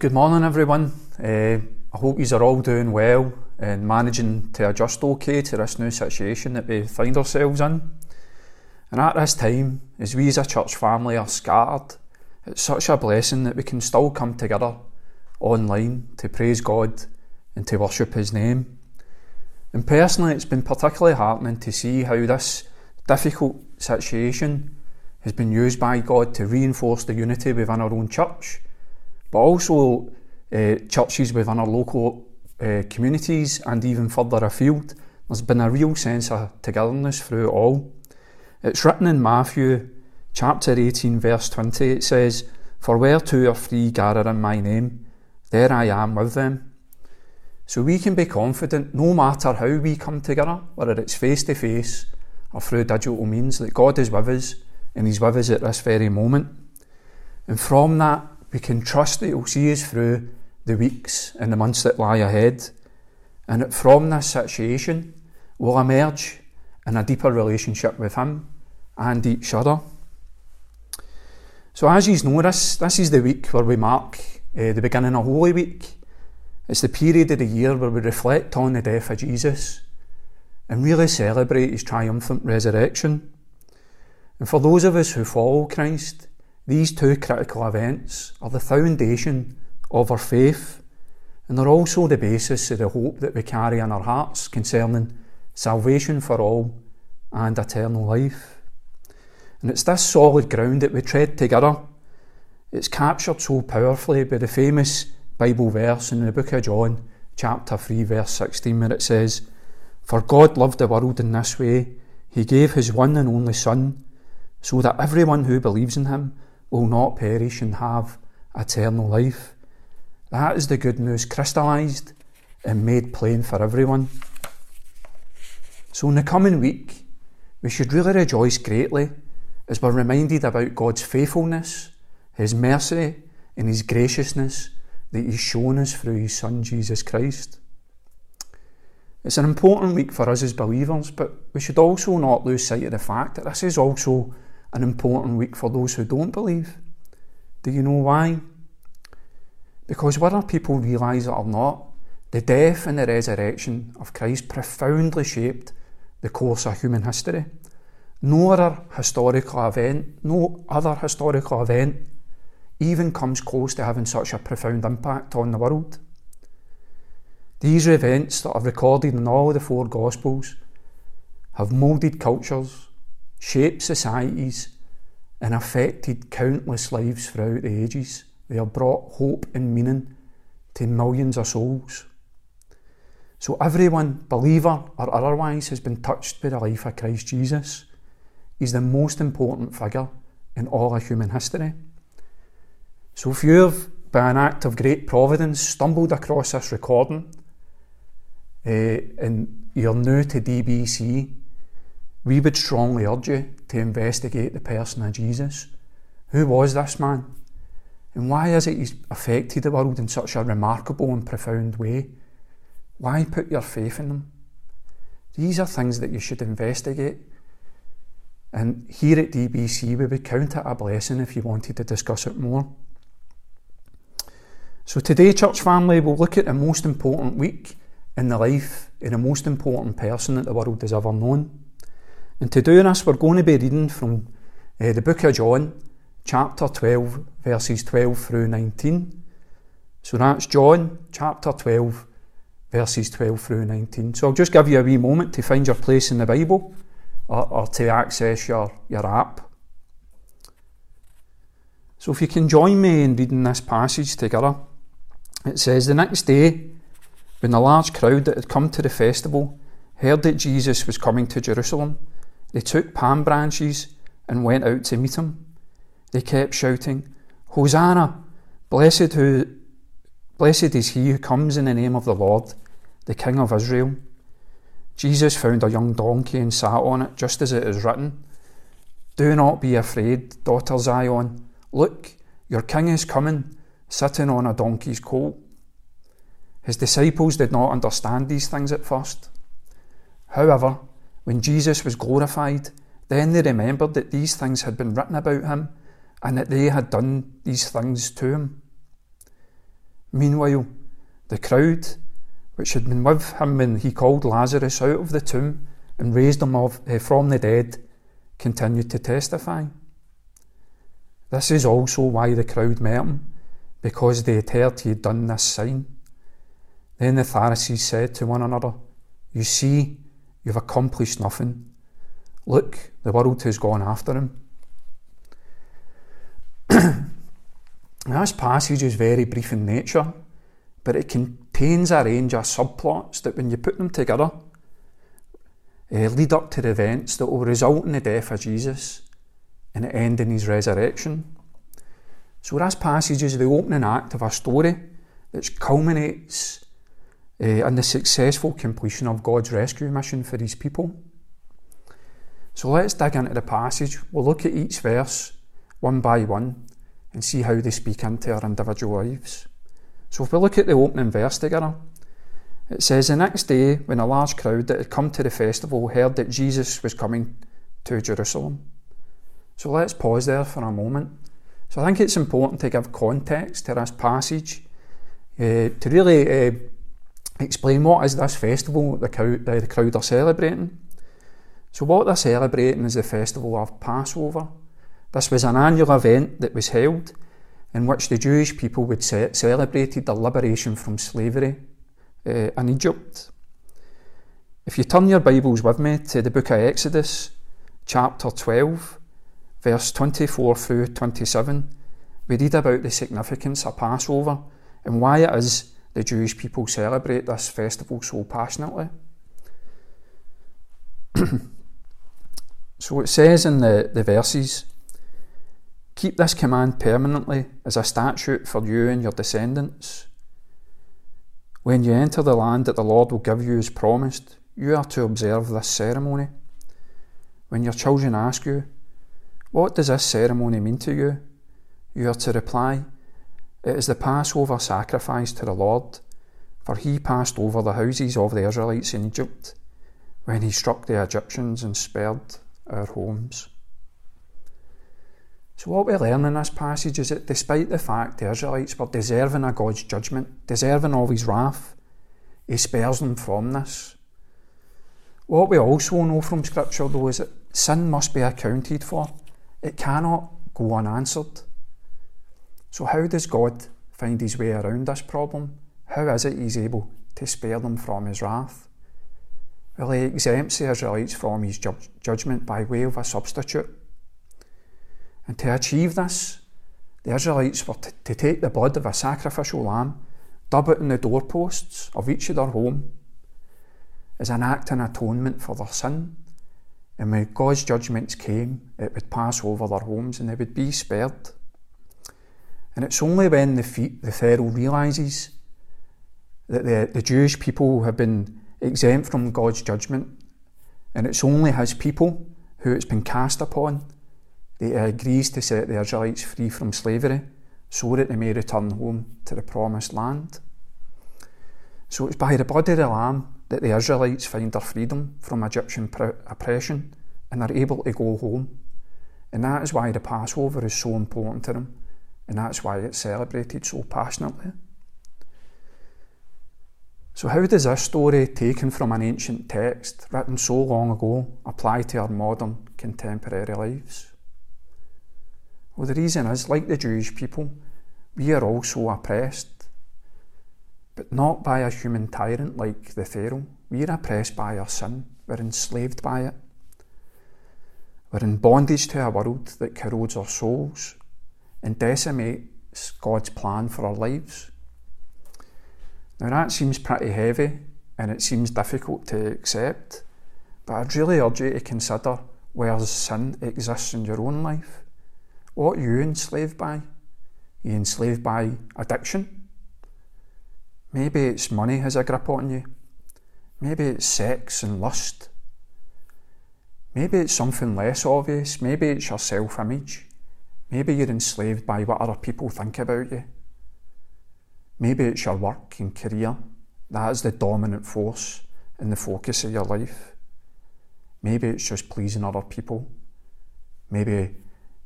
Good morning, everyone. Uh, I hope you are all doing well and managing to adjust okay to this new situation that we find ourselves in. And at this time, as we as a church family are scattered, it's such a blessing that we can still come together online to praise God and to worship His name. And personally, it's been particularly heartening to see how this difficult situation has been used by God to reinforce the unity within our own church, but also uh, churches within our local uh, communities and even further afield. There's been a real sense of togetherness through it all. It's written in Matthew chapter 18, verse 20. It says, For where two or three gather in my name, there I am with them. So we can be confident no matter how we come together, whether it's face to face or through digital means, that God is with us and He's with us at this very moment. And from that, we can trust that He'll see us through the weeks and the months that lie ahead. And that from this situation, we'll emerge in a deeper relationship with Him and each other. So, as you know, this, this is the week where we mark uh, the beginning of Holy Week. It's the period of the year where we reflect on the death of Jesus and really celebrate his triumphant resurrection. And for those of us who follow Christ, these two critical events are the foundation of our faith, and they're also the basis of the hope that we carry in our hearts concerning salvation for all and eternal life. And it's this solid ground that we tread together. It's captured so powerfully by the famous Bible verse in the book of John, chapter 3, verse 16, where it says, For God loved the world in this way, He gave His one and only Son so that everyone who believes in him will not perish and have eternal life. That is the good news crystallised and made plain for everyone. So, in the coming week, we should really rejoice greatly as we're reminded about God's faithfulness, His mercy, and His graciousness that He's shown us through His Son Jesus Christ. It's an important week for us as believers, but we should also not lose sight of the fact that this is also an important week for those who don't believe. Do you know why? Because whether people realise it or not, the death and the resurrection of Christ profoundly shaped the course of human history. No other historical event, no other historical event even comes close to having such a profound impact on the world. These events that are recorded in all the four Gospels have moulded cultures, shaped societies, and affected countless lives throughout the ages. They have brought hope and meaning to millions of souls. So everyone, believer or otherwise, has been touched by the life of Christ Jesus. He's the most important figure in all of human history. So if you've, by an act of great providence, stumbled across this recording, uh, and you're new to DBC, we would strongly urge you to investigate the person of Jesus. Who was this man? And why is it he's affected the world in such a remarkable and profound way? Why put your faith in him? These are things that you should investigate. And here at DBC, we would count it a blessing if you wanted to discuss it more. So today, church family, we'll look at the most important week in the life of the most important person that the world has ever known. And to do this, we're going to be reading from uh, the book of John, chapter 12, verses 12 through 19. So that's John, chapter 12, verses 12 through 19. So I'll just give you a wee moment to find your place in the Bible or, or to access your, your app. So if you can join me in reading this passage together, it says, The next day, when the large crowd that had come to the festival heard that Jesus was coming to Jerusalem, they took palm branches and went out to meet him. They kept shouting, Hosanna! Blessed who blessed is he who comes in the name of the Lord, the King of Israel. Jesus found a young donkey and sat on it, just as it is written. Do not be afraid, daughter Zion. Look, your king is coming, sitting on a donkey's colt. His disciples did not understand these things at first. However, when Jesus was glorified, then they remembered that these things had been written about him and that they had done these things to him. Meanwhile, the crowd, which had been with him when he called Lazarus out of the tomb and raised him of, uh, from the dead, continued to testify. This is also why the crowd met him, because they had heard he had done this sign. Then the Pharisees said to one another, You see, you've accomplished nothing. Look, the world has gone after him. now, this passage is very brief in nature, but it contains a range of subplots that, when you put them together, uh, lead up to the events that will result in the death of Jesus and the end in his resurrection. So, this passage is the opening act of a story that culminates uh, in the successful completion of God's rescue mission for his people. So, let's dig into the passage. We'll look at each verse one by one and see how they speak into our individual lives. So, if we look at the opening verse together, it says, The next day, when a large crowd that had come to the festival heard that Jesus was coming to Jerusalem. So, let's pause there for a moment. So, I think it's important to give context to this passage uh, to really uh, explain what is this festival the crowd, the crowd are celebrating. So, what they're celebrating is the festival of Passover. This was an annual event that was held in which the Jewish people would ce- celebrated their liberation from slavery uh, in Egypt. If you turn your Bibles with me to the book of Exodus, chapter 12, verse 24 through 27, we read about the significance of Passover and why it is the Jewish people celebrate this festival so passionately. so it says in the, the verses, Keep this command permanently as a statute for you and your descendants. When you enter the land that the Lord will give you as promised, you are to observe this ceremony. When your children ask you, What does this ceremony mean to you? you are to reply, It is the Passover sacrifice to the Lord, for he passed over the houses of the Israelites in Egypt when he struck the Egyptians and spared our homes. So, what we learn in this passage is that despite the fact the Israelites were deserving of God's judgment, deserving of his wrath, he spares them from this. What we also know from Scripture, though, is that sin must be accounted for. It cannot go unanswered. So, how does God find his way around this problem? How is it he's able to spare them from his wrath? Well, he exempts the Israelites from his ju- judgment by way of a substitute. And to achieve this, the Israelites were t- to take the blood of a sacrificial lamb, dub it in the doorposts of each of their home as an act in atonement for their sin. And when God's judgments came, it would pass over their homes and they would be spared. And it's only when the, the Pharaoh realises that the, the Jewish people have been exempt from God's judgment, and it's only his people who it's been cast upon that he agrees to set the Israelites free from slavery so that they may return home to the promised land. So it's by the blood of the Lamb that the Israelites find their freedom from Egyptian oppression and are able to go home. And that is why the Passover is so important to them, and that's why it's celebrated so passionately. So, how does this story, taken from an ancient text written so long ago, apply to our modern contemporary lives? Well, the reason is, like the Jewish people, we are also oppressed, but not by a human tyrant like the Pharaoh. We are oppressed by our sin, we're enslaved by it. We're in bondage to a world that corrodes our souls and decimates God's plan for our lives. Now, that seems pretty heavy and it seems difficult to accept, but I'd really urge you to consider where sin exists in your own life. What are you enslaved by? Are you enslaved by addiction? Maybe it's money has a grip on you. Maybe it's sex and lust. Maybe it's something less obvious. Maybe it's your self image. Maybe you're enslaved by what other people think about you. Maybe it's your work and career. That is the dominant force and the focus of your life. Maybe it's just pleasing other people. Maybe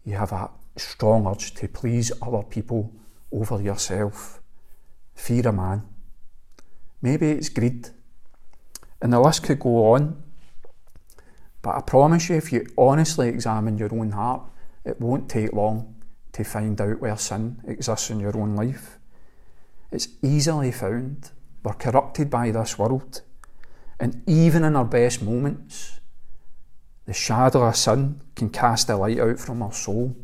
you have a strong urge to please other people over yourself. fear of man. Maybe it's greed. And the list could go on. But I promise you, if you honestly examine your own heart, it won't take long to find out where sin exists in your own life. It's easily found. We're corrupted by this world. And even in our best moments, the shadow of sin can cast a light out from our soul,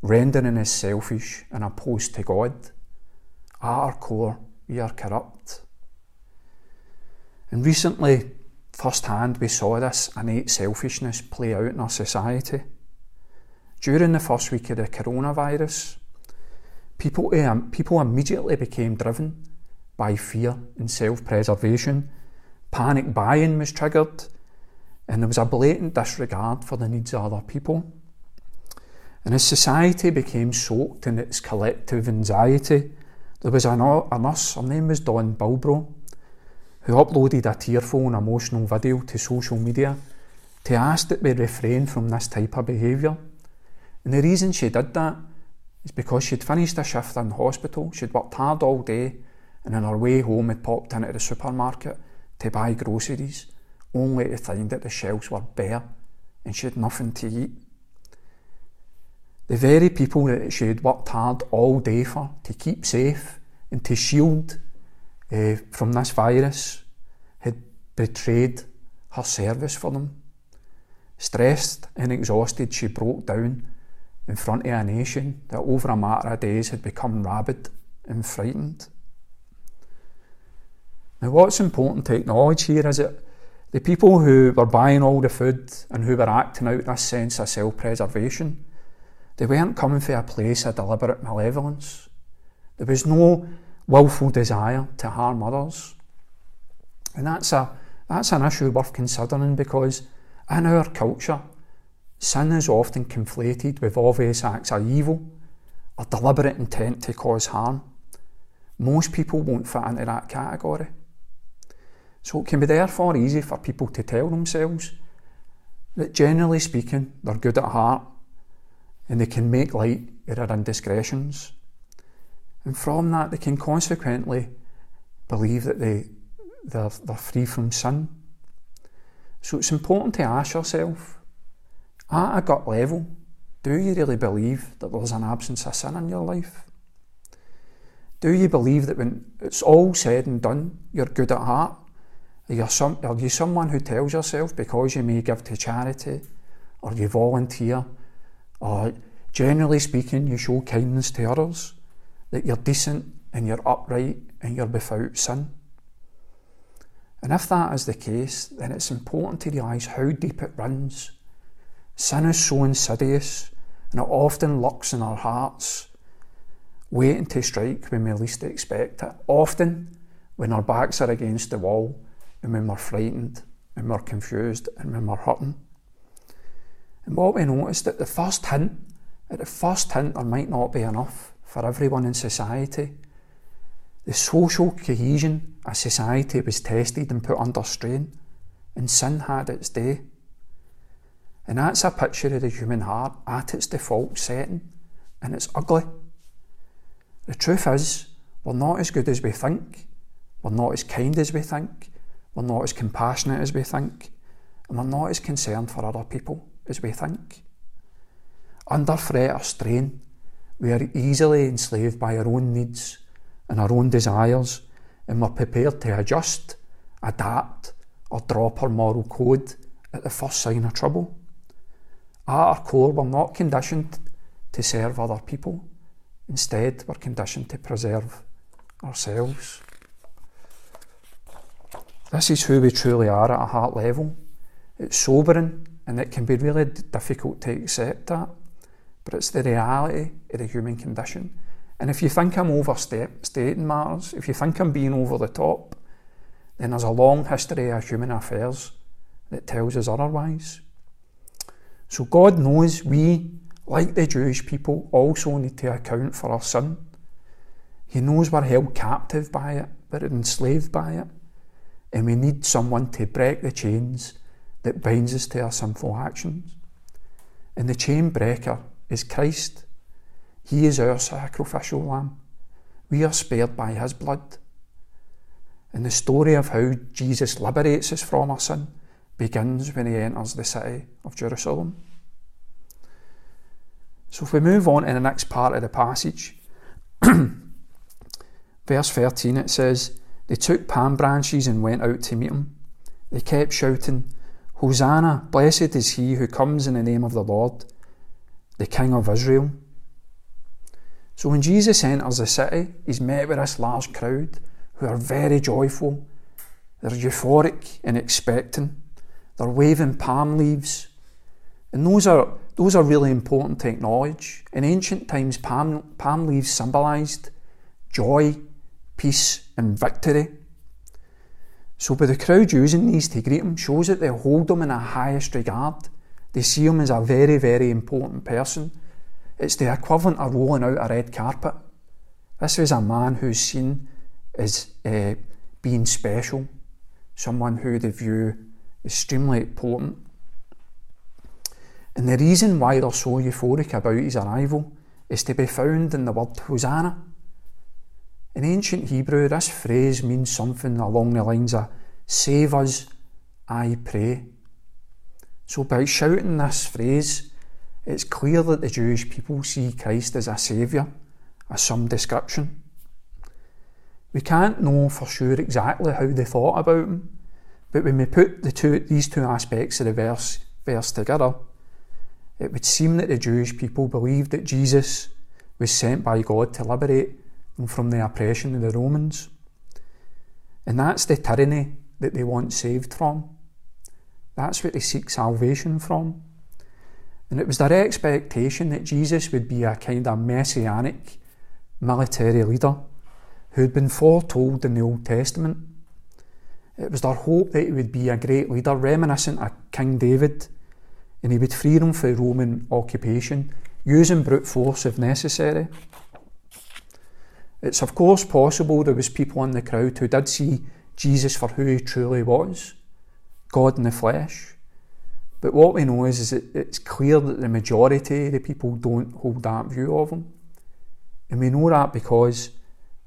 rendering us selfish and opposed to God. At our core, we are corrupt. And recently, firsthand, we saw this innate selfishness play out in our society. During the first week of the coronavirus, people, um, people immediately became driven by fear and self preservation. Panic buying was triggered, and there was a blatant disregard for the needs of other people. And as society became soaked in its collective anxiety, there was a, a nurse, her name was Dawn Bilbrough, who uploaded a tearful and emotional video to social media to ask that we refrain from this type of behaviour. And the reason she did that is because she'd finished a shift in hospital, she'd worked hard all day, and on her way home had popped into the supermarket to buy groceries, only to find that the shelves were bare and she had nothing to eat. The very people that she had worked hard all day for to keep safe and to shield uh, from this virus had betrayed her service for them. Stressed and exhausted, she broke down in front of a nation that over a matter of days had become rabid and frightened. Now, what's important to acknowledge here is that the people who were buying all the food and who were acting out this sense of self preservation, they weren't coming from a place of deliberate malevolence. There was no willful desire to harm others. And that's, a, that's an issue worth considering because in our culture, sin is often conflated with obvious acts of evil or deliberate intent to cause harm. Most people won't fit into that category. So it can be therefore easy for people to tell themselves that generally speaking, they're good at heart and they can make light of their indiscretions. And from that, they can consequently believe that they, they're, they're free from sin. So it's important to ask yourself at a gut level, do you really believe that there's an absence of sin in your life? Do you believe that when it's all said and done, you're good at heart? Are you, some, are you someone who tells yourself because you may give to charity or you volunteer or generally speaking you show kindness to others? that you're decent and you're upright and you're without sin. And if that is the case, then it's important to realise how deep it runs. Sin is so insidious and it often lurks in our hearts, waiting to strike when we least expect it. Often when our backs are against the wall and when we're frightened and we're confused and when we're hurting. And what we noticed at the first hint, at the first hint there might not be enough for everyone in society. The social cohesion of society was tested and put under strain, and sin had its day. And that's a picture of the human heart at its default setting, and it's ugly. The truth is, we're not as good as we think, we're not as kind as we think, we're not as compassionate as we think, and we're not as concerned for other people as we think. Under threat or strain, we are easily enslaved by our own needs and our own desires, and we're prepared to adjust, adapt, or drop our moral code at the first sign of trouble. Ah, at our core, we're not conditioned to serve other people. Instead, we're conditioned to preserve ourselves. This is who we truly are at a heart level. It's sobering and it can be really difficult to accept that but it's the reality of the human condition. And if you think I'm overstating matters, if you think I'm being over the top, then there's a long history of human affairs that tells us otherwise. So God knows we, like the Jewish people, also need to account for our sin. He knows we're held captive by it, we're enslaved by it, and we need someone to break the chains that binds us to our sinful actions. And the chain breaker is Christ. He is our sacrificial lamb. We are spared by his blood. And the story of how Jesus liberates us from our sin begins when he enters the city of Jerusalem. So if we move on to the next part of the passage, verse 13 it says, They took palm branches and went out to meet him. They kept shouting, Hosanna, blessed is he who comes in the name of the Lord, the King of Israel. So when Jesus enters the city, he's met with this large crowd who are very joyful. They're euphoric and expecting. They're waving palm leaves. And those are, those are really important to acknowledge. In ancient times, palm, palm leaves symbolised joy, peace, and victory. So, by the crowd using these to greet him shows that they hold him in the highest regard. They see him as a very, very important person. It's the equivalent of rolling out a red carpet. This was a man who's seen as uh, being special, someone who they view extremely important. And the reason why they're so euphoric about his arrival is to be found in the word Hosanna. In ancient Hebrew, this phrase means something along the lines of, Save us, I pray. So, by shouting this phrase, it's clear that the Jewish people see Christ as a saviour, as some description. We can't know for sure exactly how they thought about him, but when we put the two, these two aspects of the verse, verse together, it would seem that the Jewish people believed that Jesus was sent by God to liberate them from the oppression of the Romans. And that's the tyranny that they want saved from. That's what they seek salvation from. And it was their expectation that Jesus would be a kind of messianic military leader who had been foretold in the Old Testament. It was their hope that he would be a great leader, reminiscent of King David, and he would free them from Roman occupation, using brute force if necessary. It's of course possible there was people in the crowd who did see Jesus for who he truly was, God in the flesh. But what we know is, is that it's clear that the majority of the people don't hold that view of him. And we know that because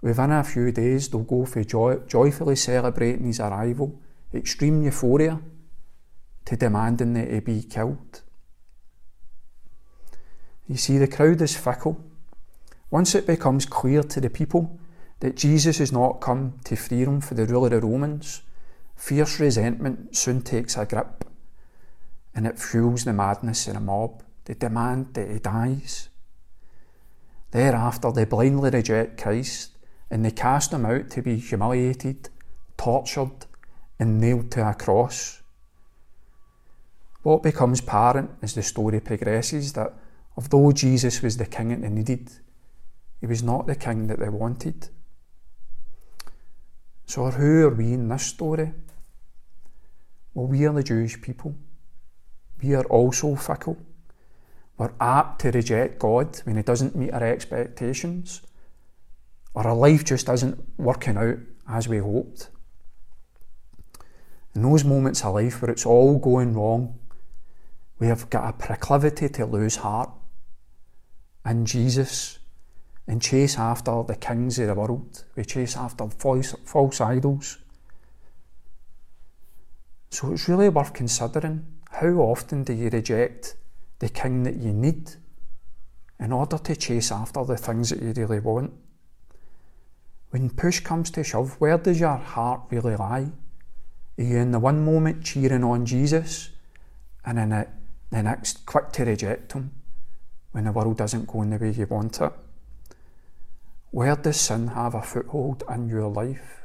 within a few days they'll go for joy, joyfully celebrating his arrival, extreme euphoria, to demanding that he be killed. You see, the crowd is fickle. Once it becomes clear to the people that Jesus has not come to free them from the rule of the Romans, fierce resentment soon takes a grip and it fuels the madness in a mob. They demand that he dies. Thereafter, they blindly reject Christ and they cast him out to be humiliated, tortured, and nailed to a cross. What becomes apparent as the story progresses that although Jesus was the king that they needed, he was not the king that they wanted. So, who are we in this story? Well, we are the Jewish people. We are also fickle. We're apt to reject God when He doesn't meet our expectations, or our life just isn't working out as we hoped. In those moments of life where it's all going wrong, we have got a proclivity to lose heart. And Jesus and chase after the kings of the world. We chase after false, false idols. So it's really worth considering how often do you reject the king that you need in order to chase after the things that you really want? When push comes to shove, where does your heart really lie? Are you in the one moment cheering on Jesus and in the next quick to reject him when the world doesn't go in the way you want it? Where does sin have a foothold in your life?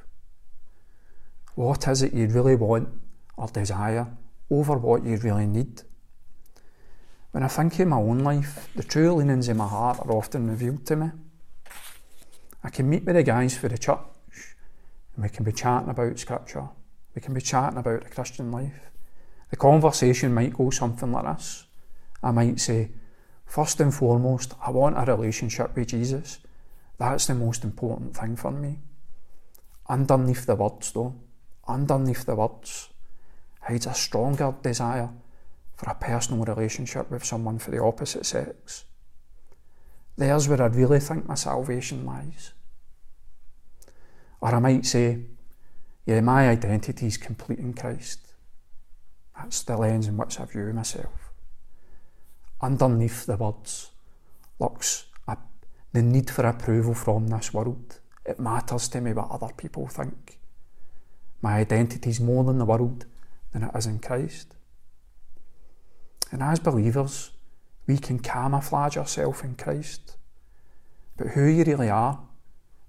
What is it you really want or desire over what you really need? When I think of my own life, the true leanings of my heart are often revealed to me. I can meet with the guys for the church and we can be chatting about scripture. We can be chatting about the Christian life. The conversation might go something like this. I might say, first and foremost, I want a relationship with Jesus. That's the most important thing for me. Underneath the words, though, underneath the words, hides a stronger desire for a personal relationship with someone for the opposite sex. There's where I really think my salvation lies. Or I might say, yeah, my identity is complete in Christ. That's the lens in which I view myself. Underneath the words lurks a, the need for approval from this world. It matters to me what other people think. My identity is more than the world than it is in Christ. And as believers, we can camouflage ourselves in Christ. But who you really are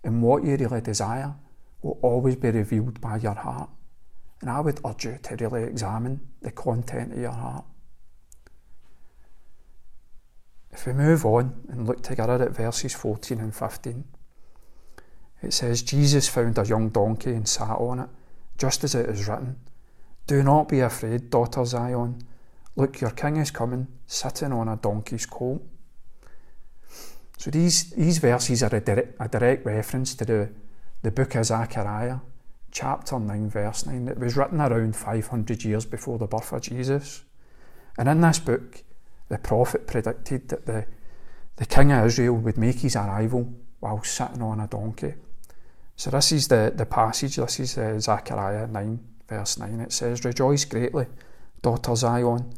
and what you really desire will always be revealed by your heart. And I would urge you to really examine the content of your heart. If we move on and look together at verses 14 and 15, it says, Jesus found a young donkey and sat on it, just as it is written, Do not be afraid, daughter Zion. Look, your king is coming, sitting on a donkey's colt. So these, these verses are a direct, a direct reference to the, the book of Zechariah, chapter 9, verse 9. It was written around 500 years before the birth of Jesus. And in this book, the prophet predicted that the, the king of Israel would make his arrival while sitting on a donkey. So this is the, the passage, this is uh, Zechariah 9, verse 9. It says, Rejoice greatly, daughter Zion.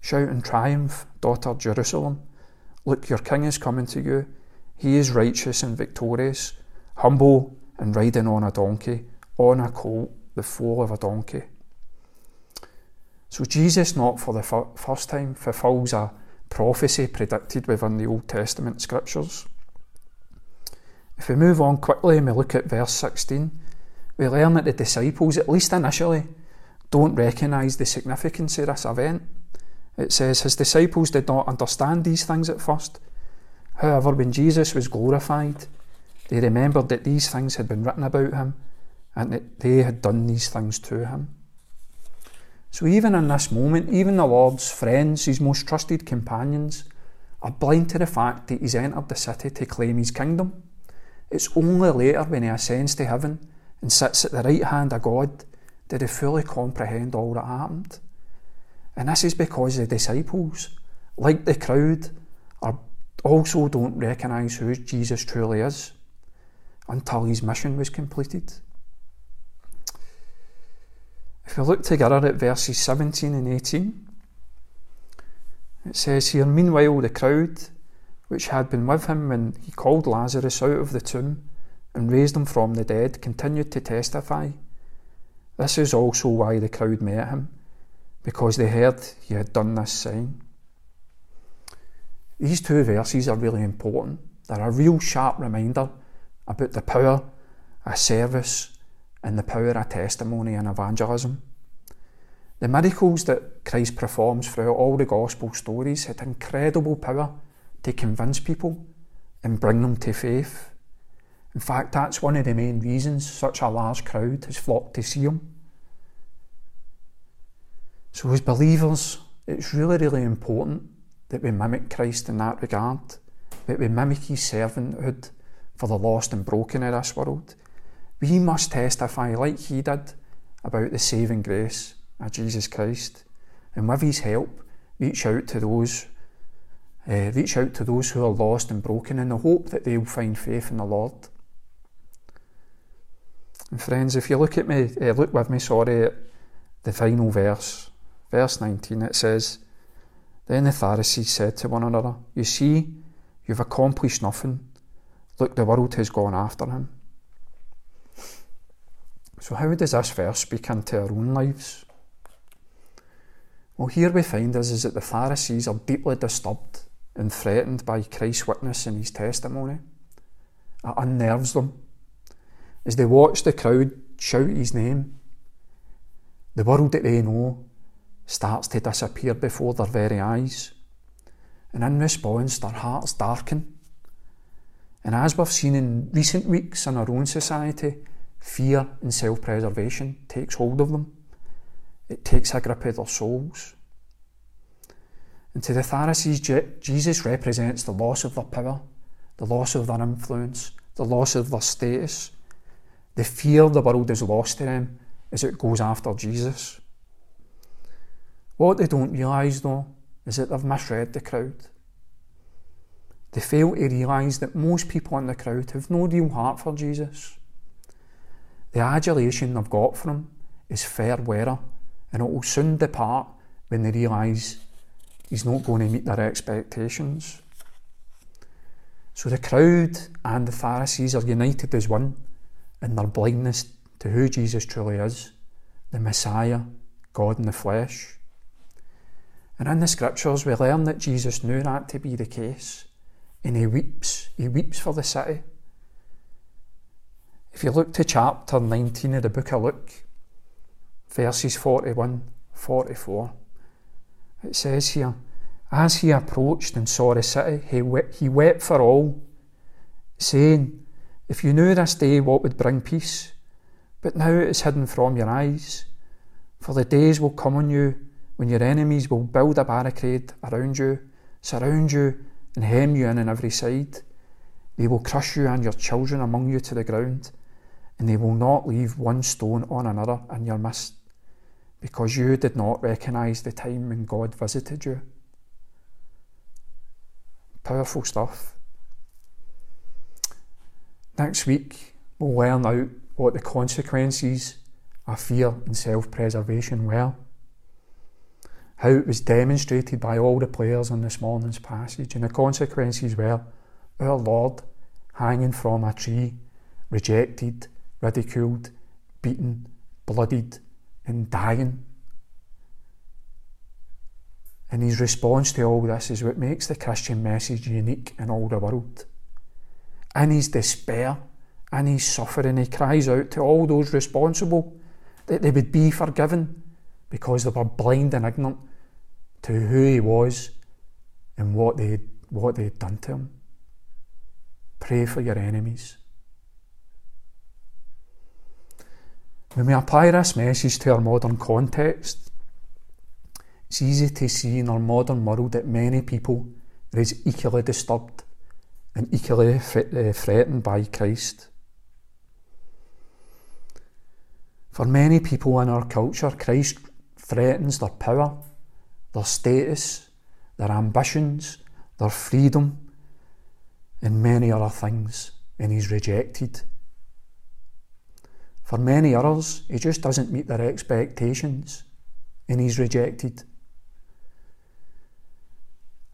Shout in triumph, daughter Jerusalem. Look, your king is coming to you. He is righteous and victorious, humble and riding on a donkey, on a colt, the foal of a donkey. So Jesus, not for the first time, fulfills a prophecy predicted within the Old Testament scriptures. If we move on quickly and we look at verse 16, we learn that the disciples, at least initially, don't recognise the significance of this event. It says, His disciples did not understand these things at first. However, when Jesus was glorified, they remembered that these things had been written about him and that they had done these things to him. So, even in this moment, even the Lord's friends, his most trusted companions, are blind to the fact that he's entered the city to claim his kingdom. It's only later when he ascends to heaven and sits at the right hand of God that they fully comprehend all that happened. And this is because the disciples, like the crowd, are also don't recognise who Jesus truly is until his mission was completed. If we look together at verses 17 and 18, it says here, Meanwhile, the crowd, which had been with him when he called Lazarus out of the tomb and raised him from the dead, continued to testify. This is also why the crowd met him because they heard he had done this sign. These two verses are really important. They're a real sharp reminder about the power of service and the power of testimony and evangelism. The miracles that Christ performs throughout all the gospel stories had incredible power to convince people and bring them to faith. In fact, that's one of the main reasons such a large crowd has flocked to see him. So, as believers, it's really, really important that we mimic Christ in that regard, that we mimic his servanthood for the lost and broken in this world. We must testify, like he did, about the saving grace of Jesus Christ, and with his help, reach out to those. Uh, reach out to those who are lost and broken in the hope that they will find faith in the Lord. And friends, if you look at me, uh, look with me, sorry, at the final verse verse 19, it says, Then the Pharisees said to one another, You see, you've accomplished nothing. Look, the world has gone after him. So, how does this verse speak into our own lives? Well, here we find is, is that the Pharisees are deeply disturbed and threatened by Christ's witness and his testimony. It unnerves them. As they watch the crowd shout his name, the world that they know starts to disappear before their very eyes. And in response, their hearts darken. And as we've seen in recent weeks in our own society, fear and self preservation takes hold of them. It takes a grip of their souls. And to the Pharisees, Jesus represents the loss of their power, the loss of their influence, the loss of their status. The fear the world is lost to them as it goes after Jesus. What they don't realise though is that they've misread the crowd. They fail to realise that most people in the crowd have no real heart for Jesus. The adulation they've got from him is fair weather, and it will soon depart when they realise he's not going to meet their expectations. So the crowd and the Pharisees are united as one in their blindness to who Jesus truly is the Messiah, God in the flesh. And in the scriptures, we learn that Jesus knew that to be the case, and he weeps. He weeps for the city. If you look to chapter 19 of the book of Luke, verses 41 44, it says here, As he approached and saw the city, he wept, he wept for all, saying, If you knew this day what would bring peace, but now it is hidden from your eyes. For the days will come on you when your enemies will build a barricade around you, surround you, and hem you in on every side. They will crush you and your children among you to the ground, and they will not leave one stone on another in your midst, because you did not recognize the time when God visited you. Powerful stuff. Next week, we'll learn out what the consequences of fear and self preservation were. How it was demonstrated by all the players in this morning's passage, and the consequences were our Lord hanging from a tree, rejected, ridiculed, beaten, bloodied, and dying. And his response to all this is what makes the Christian message unique in all the world. In his despair, in his suffering, he cries out to all those responsible that they would be forgiven because they were blind and ignorant to who he was and what they what they had done to him. Pray for your enemies. When we apply this message to our modern context, it's easy to see in our modern world that many people are equally disturbed and equally uh, threatened by Christ. For many people in our culture, Christ threatens their power, their status, their ambitions, their freedom, and many other things, and he's rejected. For many others, he just doesn't meet their expectations, and he's rejected.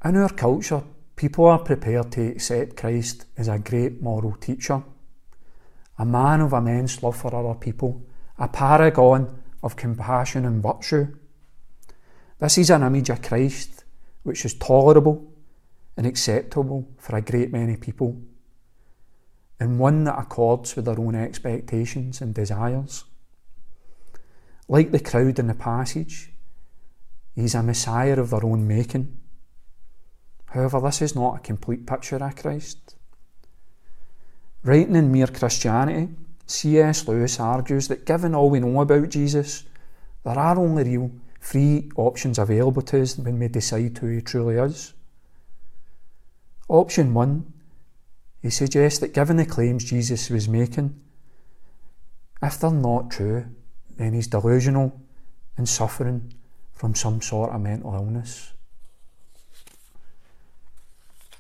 In our culture, people are prepared to accept Christ as a great moral teacher, a man of immense love for other people a paragon of compassion and virtue. This is an image of Christ which is tolerable and acceptable for a great many people, and one that accords with their own expectations and desires. Like the crowd in the passage, he's a Messiah of their own making. However, this is not a complete picture of Christ. Writing in Mere Christianity, C.S. Lewis argues that given all we know about Jesus, there are only real three options available to us when we decide who he truly is. Option one, he suggests that given the claims Jesus was making, if they're not true, then he's delusional and suffering from some sort of mental illness.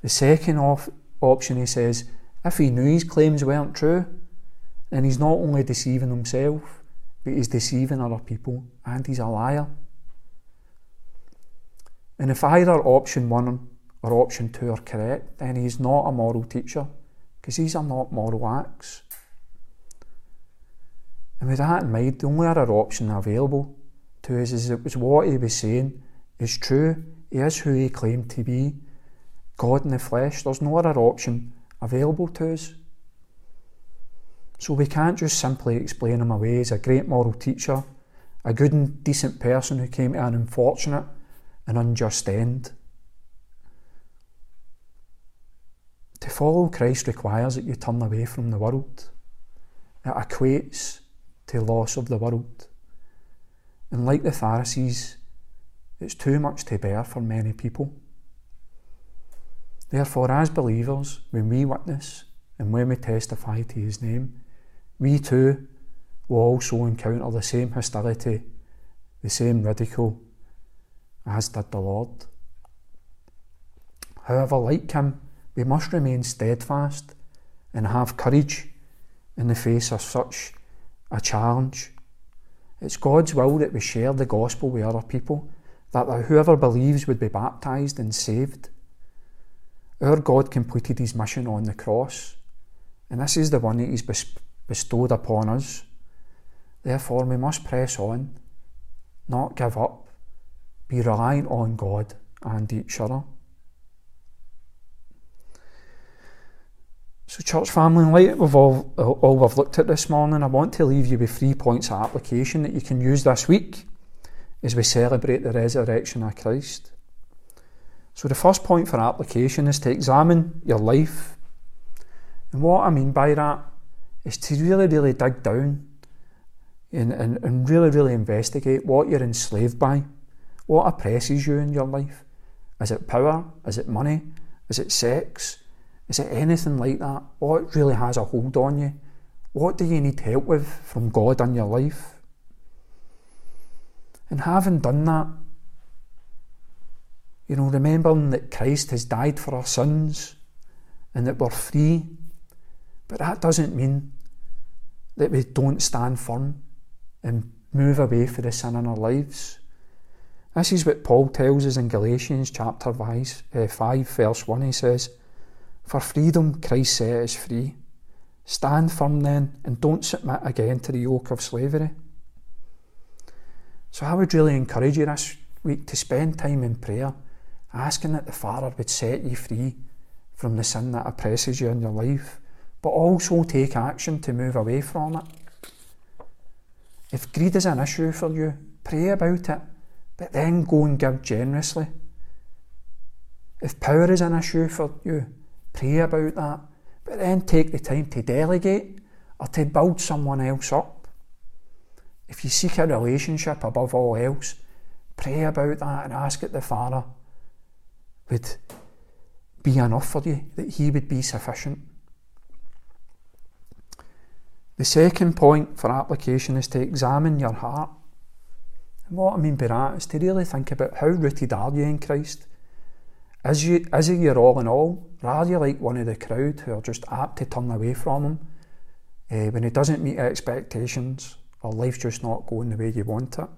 The second op- option, he says, if he knew his claims weren't true, then he's not only deceiving himself, but he's deceiving other people, and he's a liar. And if either option one or option two are correct, then he's not a moral teacher, because these are not moral acts. And with that in mind, the only other option available to us is what he was saying is true. He is who he claimed to be, God in the flesh. There's no other option available to us. So we can't just simply explain him away as a great moral teacher, a good and decent person who came to an unfortunate and unjust end. To follow Christ requires that you turn away from the world. It equates to loss of the world. And like the Pharisees, it's too much to bear for many people. Therefore, as believers, when we witness and when we testify to His name, we too will also encounter the same hostility, the same ridicule as did the Lord. However, like him, we must remain steadfast and have courage in the face of such a challenge. It's God's will that we share the gospel with other people, that whoever believes would be baptized and saved. Our God completed his mission on the cross, and this is the one that he's bestowed upon us. Therefore, we must press on, not give up, be reliant on God and each other. So, church family, in light of all, all we've looked at this morning, I want to leave you with three points of application that you can use this week as we celebrate the resurrection of Christ. So, the first point for application is to examine your life. And what I mean by that is to really, really dig down and, and, and really, really investigate what you're enslaved by, what oppresses you in your life. Is it power? Is it money? Is it sex? Is it anything like that? Oh, what really has a hold on you? What do you need help with from God in your life? And having done that, you know, remembering that Christ has died for our sins and that we're free, but that doesn't mean that we don't stand firm and move away from the sin in our lives. This is what Paul tells us in Galatians chapter 5, uh, 5 verse 1. He says, For freedom Christ set us free. Stand firm then and don't submit again to the yoke of slavery. So I would really encourage you this week to spend time in prayer, asking that the Father would set you free from the sin that oppresses you in your life, but also take action to move away from it. If greed is an issue for you, pray about it but then go and give generously. If power is an issue for you, pray about that, but then take the time to delegate or to build someone else up. If you seek a relationship above all else, pray about that and ask that the Father would be enough for you, that He would be sufficient. The second point for application is to examine your heart. And what I mean by that is to really think about how rooted are you in Christ? Is, you, is he your all in all? Or are you like one of the crowd who are just apt to turn away from him uh, when he doesn't meet expectations or life's just not going the way you want it?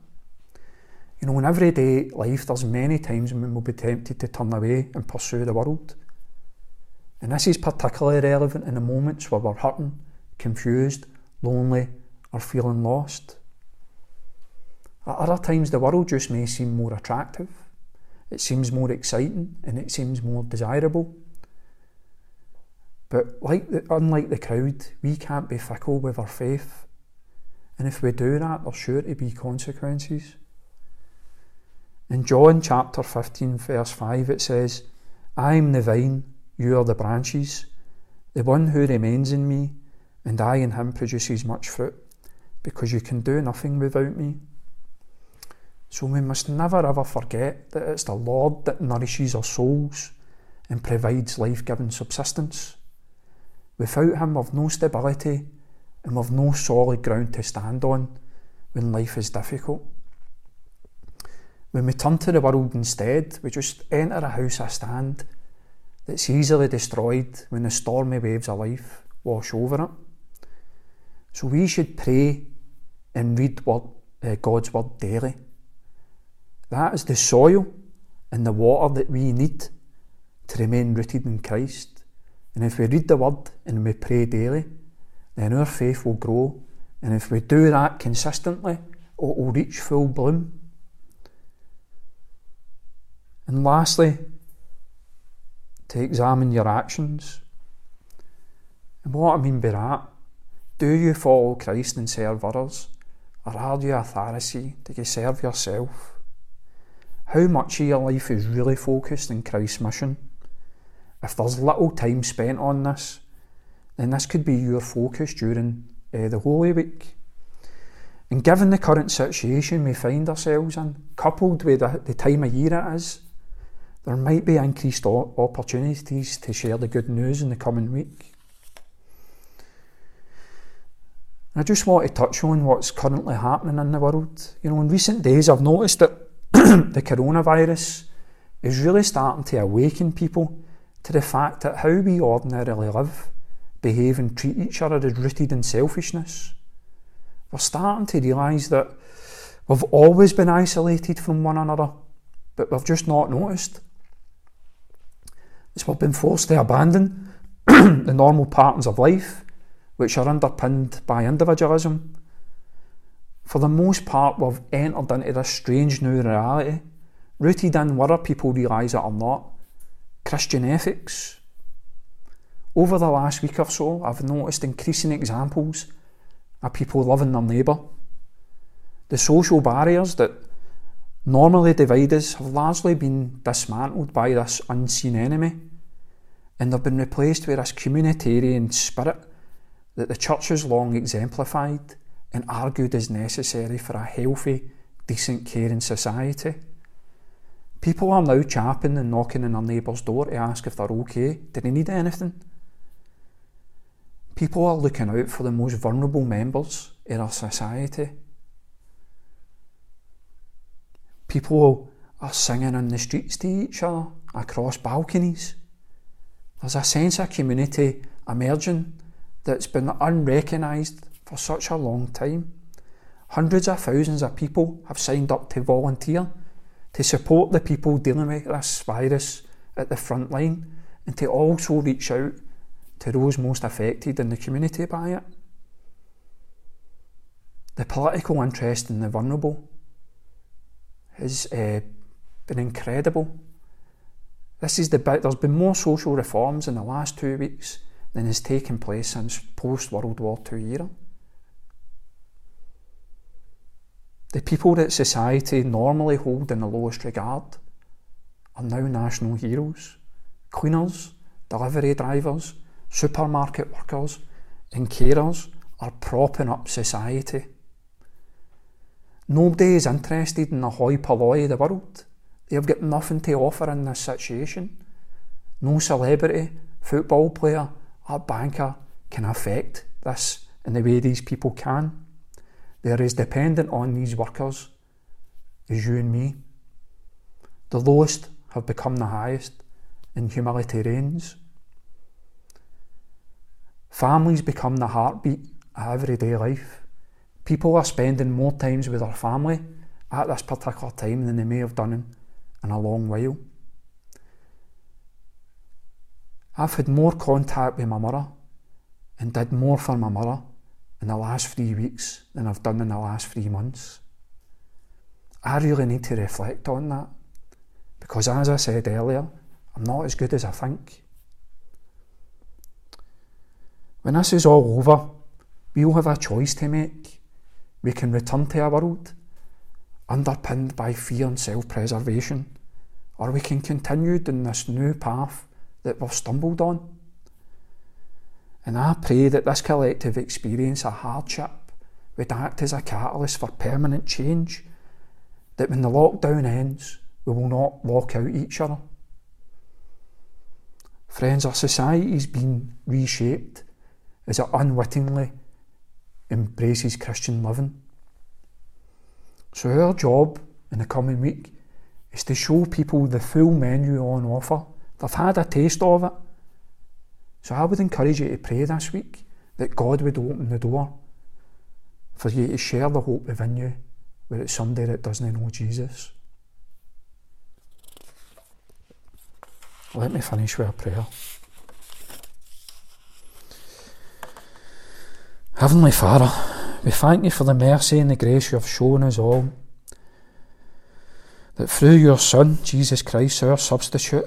You know, in everyday life, there's many times when we'll be tempted to turn away and pursue the world. And this is particularly relevant in the moments where we're hurting, confused, lonely, or feeling lost. At other times, the world just may seem more attractive, it seems more exciting, and it seems more desirable. But like the, unlike the crowd, we can't be fickle with our faith. And if we do that, there's sure to be consequences. In John chapter 15, verse 5, it says, I am the vine, you are the branches. The one who remains in me, and I in him produces much fruit, because you can do nothing without me. So we must never ever forget that it's the Lord that nourishes our souls and provides life giving subsistence. Without Him, we've no stability and we've no solid ground to stand on when life is difficult. When we turn to the world instead, we just enter a house of stand that's easily destroyed when the stormy waves of life wash over it. So we should pray and read word, uh, God's word daily that is the soil and the water that we need to remain rooted in Christ. And if we read the Word and we pray daily, then our faith will grow. And if we do that consistently, it will reach full bloom. And lastly, to examine your actions. And what I mean by that, do you follow Christ and serve others? Or are you a Pharisee? Do you serve yourself? How much of your life is really focused in Christ's mission. If there's little time spent on this, then this could be your focus during uh, the Holy Week. And given the current situation we find ourselves in, coupled with the, the time of year it is, there might be increased opportunities to share the good news in the coming week. I just want to touch on what's currently happening in the world. You know, in recent days, I've noticed that the coronavirus is really starting to awaken people to the fact that how we ordinarily live, behave, and treat each other is rooted in selfishness. we're starting to realise that we've always been isolated from one another, but we've just not noticed. It's we've been forced to abandon the normal patterns of life, which are underpinned by individualism. For the most part, we've entered into this strange new reality, rooted in whether people realise it or not, Christian ethics. Over the last week or so, I've noticed increasing examples of people loving their neighbour. The social barriers that normally divide us have largely been dismantled by this unseen enemy, and they've been replaced with this communitarian spirit that the church has long exemplified and argued is necessary for a healthy, decent, caring society. People are now chapping and knocking on their neighbour's door to ask if they're okay. Do they need anything? People are looking out for the most vulnerable members in our society. People are singing in the streets to each other across balconies. There's a sense of community emerging that's been unrecognised for such a long time. Hundreds of thousands of people have signed up to volunteer to support the people dealing with this virus at the front line and to also reach out to those most affected in the community by it. The political interest in the vulnerable has uh, been incredible. This is the bit, there's been more social reforms in the last two weeks than has taken place since post World War II era. The people that society normally hold in the lowest regard are now national heroes. Cleaners, delivery drivers, supermarket workers, and carers are propping up society. Nobody is interested in the hoi polloi of the world. They have got nothing to offer in this situation. No celebrity, football player, or banker can affect this in the way these people can. They're as dependent on these workers as you and me. The lowest have become the highest, and humility reigns. Families become the heartbeat of everyday life. People are spending more times with their family at this particular time than they may have done in, in a long while. I've had more contact with my mother and did more for my mother in the last three weeks than I've done in the last three months. I really need to reflect on that because, as I said earlier, I'm not as good as I think. When this is all over, we'll have a choice to make. We can return to a world underpinned by fear and self preservation, or we can continue down this new path that we've stumbled on. And I pray that this collective experience of hardship would act as a catalyst for permanent change, that when the lockdown ends, we will not lock out each other. Friends, our society is being reshaped as it unwittingly embraces Christian living. So, our job in the coming week is to show people the full menu on offer. They've had a taste of it so I would encourage you to pray this week that God would open the door for you to share the hope within you with somebody that doesn't know Jesus. Let me finish with a prayer. Heavenly Father, we thank you for the mercy and the grace you have shown us all. That through your Son, Jesus Christ, our substitute,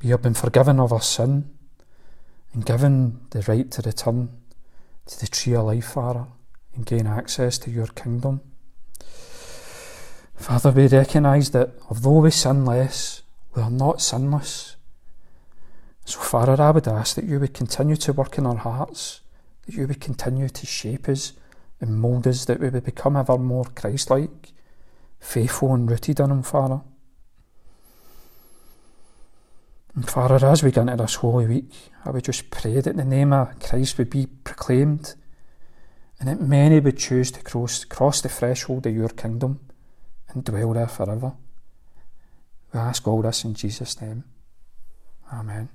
we have been forgiven of our sin and given the right to return to the tree of life, Father, and gain access to your kingdom. Father, we recognise that although we sin less, we are not sinless. So, Father, I would ask that you would continue to work in our hearts, that you would continue to shape us and mould us, that we would become ever more Christ like, faithful and rooted in Him, Father. And Father, as we get into this Holy Week, I would just pray that the name of Christ would be proclaimed and that many would choose to cross, cross the threshold of your kingdom and dwell there forever. We ask all this in Jesus' name. Amen.